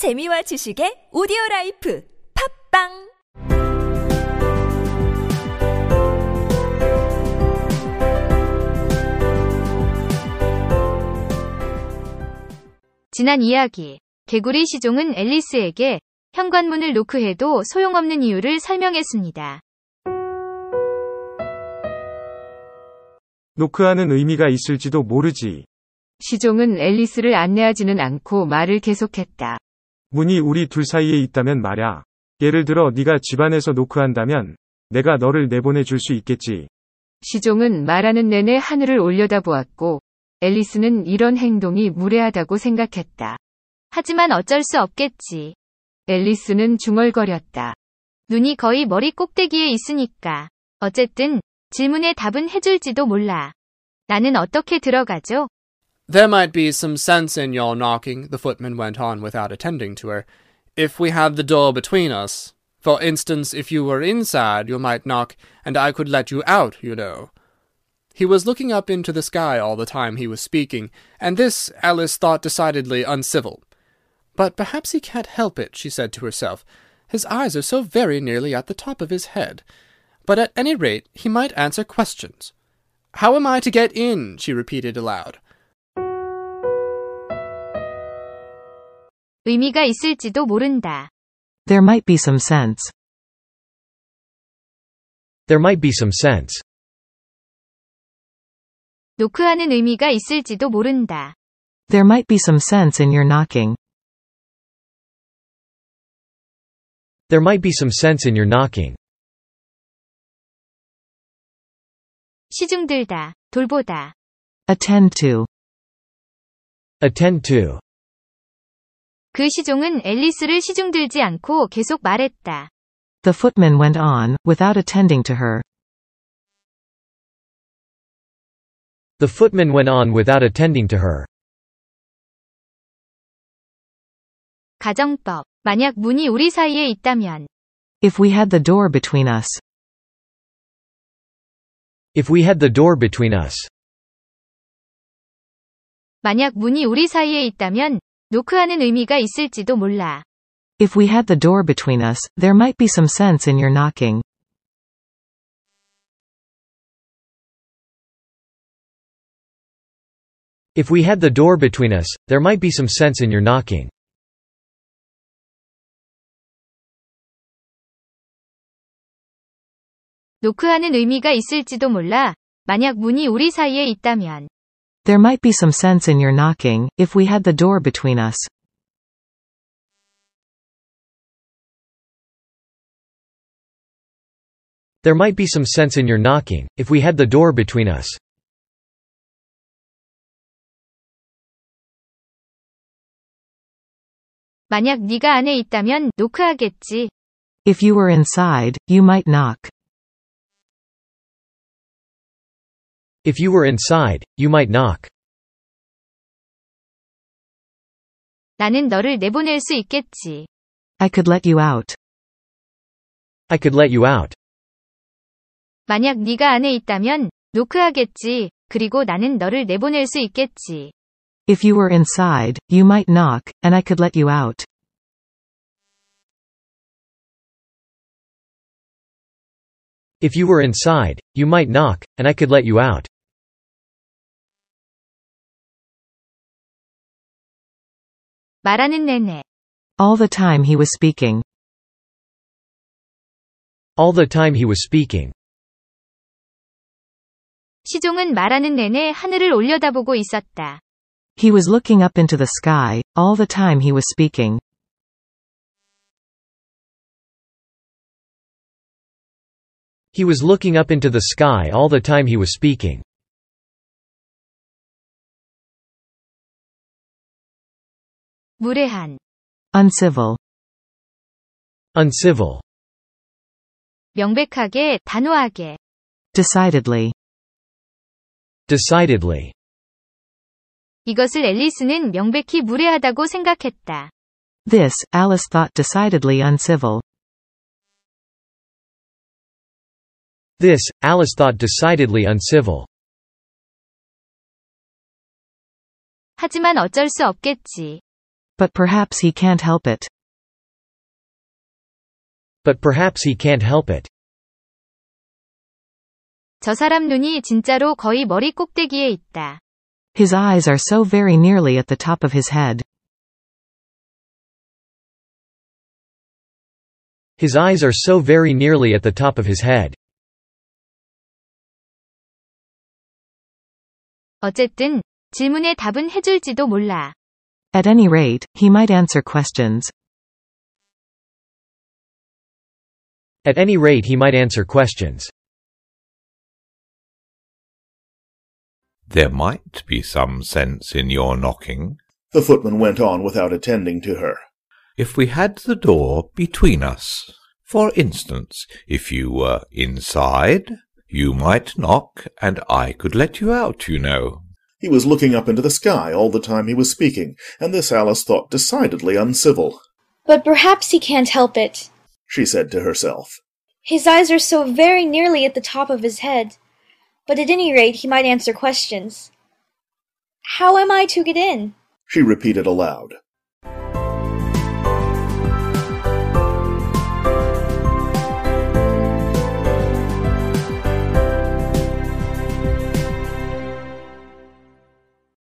재미와 지식의 오디오 라이프 팝빵 지난 이야기. 개구리 시종은 앨리스에게 현관문을 노크해도 소용없는 이유를 설명했습니다. 노크하는 의미가 있을지도 모르지. 시종은 앨리스를 안내하지는 않고 말을 계속했다. 문이 우리 둘 사이에 있다면 말야. 예를 들어 네가 집안에서 노크한다면 내가 너를 내보내 줄 수 있겠지. 시종은 말하는 내내 하늘을 올려다보았고, 앨리스는 이런 행동이 무례하다고 생각했다. 하지만 어쩔 수 없겠지. 앨리스는 중얼거렸다. 눈이 거의 머리 꼭대기에 있으니까. 어쨌든, 질문에 답은 해줄지도 몰라. 나는 어떻게 들어가죠? There might be some sense in your knocking, the footman went on without attending to her, if we had the door between us. For instance, if you were inside, you might knock, and I could let you out, you know. He was looking up into the sky all the time he was speaking, and this Alice thought decidedly uncivil. But perhaps he can't help it, she said to herself. His eyes are so very nearly at the top of his head. But at any rate, he might answer questions. How am I to get in? she repeated aloud. 의미가 있을지도 모른다. There might be some sense. There might be some sense. 노크하는 의미가 있을지도 모른다. There might be some sense in your knocking. There might be some sense in your knocking. 시중들다, 돌보다. Attend to. Attend to. 그 시종은 앨리스를 시중들지 않고 계속 말했다. The footman went on, without attending to her. The footman went on without attending to her. 가정법. 만약 문이 우리 사이에 있다면. If we had the door between us. If we had the door between us. 만약 문이 우리 사이에 있다면, 노크하는 의미가 있을지도 몰라. If we had the door between us, there might be some sense in your knocking. If we had the door between us, there might be some sense in your knocking. 노크하는 의미가 있을지도 몰라. 만약 문이 우리 사이에 있다면. There might be some sense in your knocking, if we had the door between us. There might be some sense in your knocking, if we had the door between us. 만약 네가 안에 있다면, 노크하겠지. If you were inside, you might knock. If you were inside, you might knock. 나는 너를 내보낼 수 있겠지. I could let you out. I could let you out. 만약 네가 안에 있다면, 노크하겠지. 그리고 나는 너를 내보낼 수 있겠지. If you were inside, you might knock, and I could let you out. If you were inside, you might knock, and I could let you out. 말하는 내내. All the time he was speaking. All the time he was speaking. 시종은 말하는 내내 하늘을 올려다보고 있었다. He was looking up into the sky, all the time he was speaking. He was looking up into the sky all the time he was speaking. 무례한. Uncivil. Uncivil. 명백하게, 단호하게. Decidedly. Decidedly. 이것을 앨리스는 명백히 무례하다고 생각했다. This, Alice thought decidedly uncivil. This, Alice thought decidedly uncivil. 하지만 어쩔 수 없겠지. But perhaps he can't help it. But perhaps he can't help it. 저 사람 눈이 진짜로 거의 머리 꼭대기에 있다. His eyes are so very nearly at the top of his head. His eyes are so very nearly at the top of his head. 어쨌든 질문에 답은 해줄지도 몰라. At any rate, he might answer questions. At any rate he might answer questions. There might be some sense in your knocking, The footman went on without attending to her. if we had the door between us. For instance, if you were inside, you might knock, and I could let you out, you know. He was looking up into the sky all the time he was speaking, and this Alice thought decidedly uncivil. But perhaps he can't help it. She said to herself. His eyes are so very nearly at the top of his head. But at any rate, he might answer questions. How am I to get in? She repeated aloud.